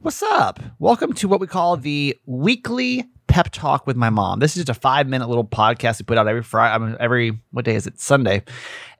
What's up? Welcome to what we call the weekly pep talk with my mom. This is just a five minute little podcast we put out every Friday. I mean, every what day is it? Sunday.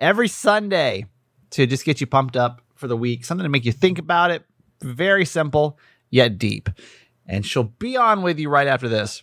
Every Sunday to just get you pumped up for the week. Something to make you think about it. Very simple yet deep. And she'll be on with you right after this.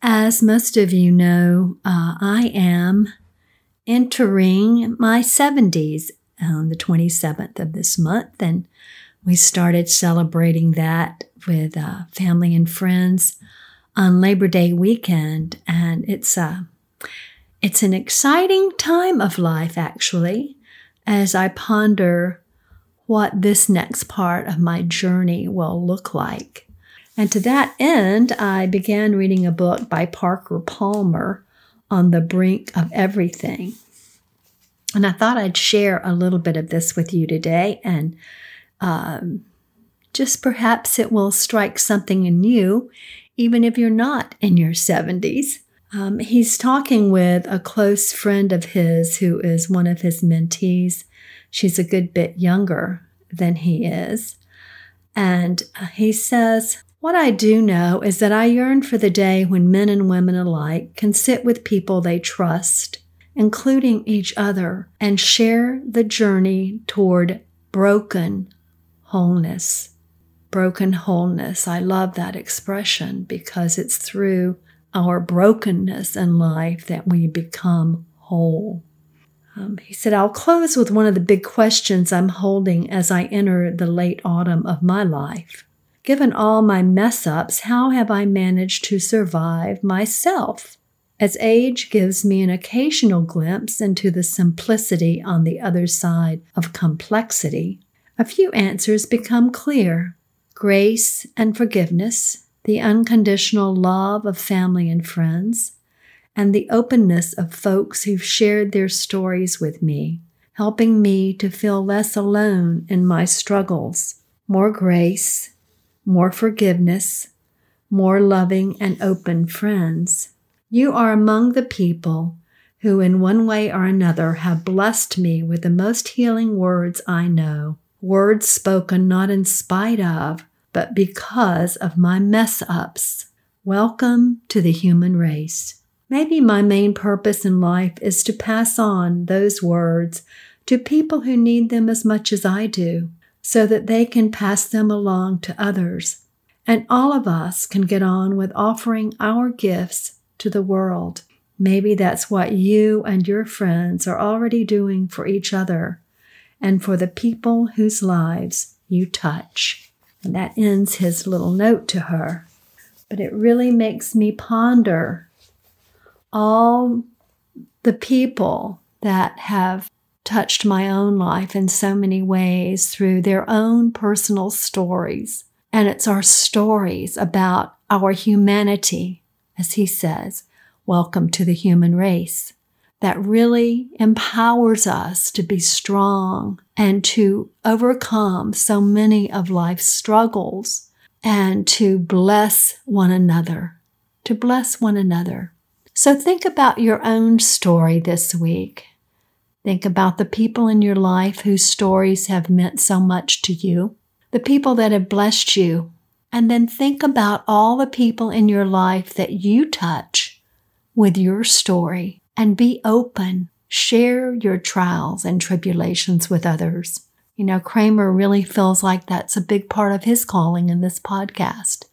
As most of you know, uh, I am entering my 70s on the 27th of this month, and we started celebrating that with uh, family and friends on Labor Day weekend, and it's a uh, it's an exciting time of life, actually, as I ponder what this next part of my journey will look like. And to that end, I began reading a book by Parker Palmer on the brink of everything. And I thought I'd share a little bit of this with you today, and um, just perhaps it will strike something in you, even if you're not in your 70s. Um, he's talking with a close friend of his who is one of his mentees. She's a good bit younger than he is. And uh, he says, what I do know is that I yearn for the day when men and women alike can sit with people they trust, including each other, and share the journey toward broken wholeness. Broken wholeness. I love that expression because it's through our brokenness in life that we become whole. Um, he said, I'll close with one of the big questions I'm holding as I enter the late autumn of my life. Given all my mess ups, how have I managed to survive myself? As age gives me an occasional glimpse into the simplicity on the other side of complexity, a few answers become clear grace and forgiveness, the unconditional love of family and friends, and the openness of folks who've shared their stories with me, helping me to feel less alone in my struggles. More grace, more forgiveness, more loving and open friends. You are among the people who, in one way or another, have blessed me with the most healing words I know, words spoken not in spite of, but because of my mess ups. Welcome to the human race. Maybe my main purpose in life is to pass on those words to people who need them as much as I do so that they can pass them along to others. And all of us can get on with offering our gifts to the world. Maybe that's what you and your friends are already doing for each other and for the people whose lives you touch. And that ends his little note to her. But it really makes me ponder all the people that have touched my own life in so many ways through their own personal stories. And it's our stories about our humanity, as he says, welcome to the human race, that really empowers us to be strong and to overcome so many of life's struggles and to bless one another, to bless one another. So think about your own story this week Think about the people in your life whose stories have meant so much to you, the people that have blessed you, and then think about all the people in your life that you touch with your story and be open. Share your trials and tribulations with others. You know, Kramer really feels like that's a big part of his calling in this podcast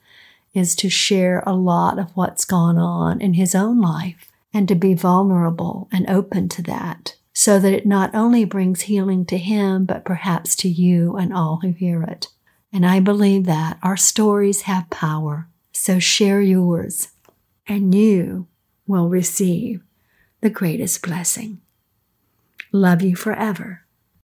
is to share a lot of what's gone on in his own life and to be vulnerable and open to that so that it not only brings healing to him, but perhaps to you and all who hear it. And I believe that our stories have power. So share yours, and you will receive the greatest blessing. Love you forever.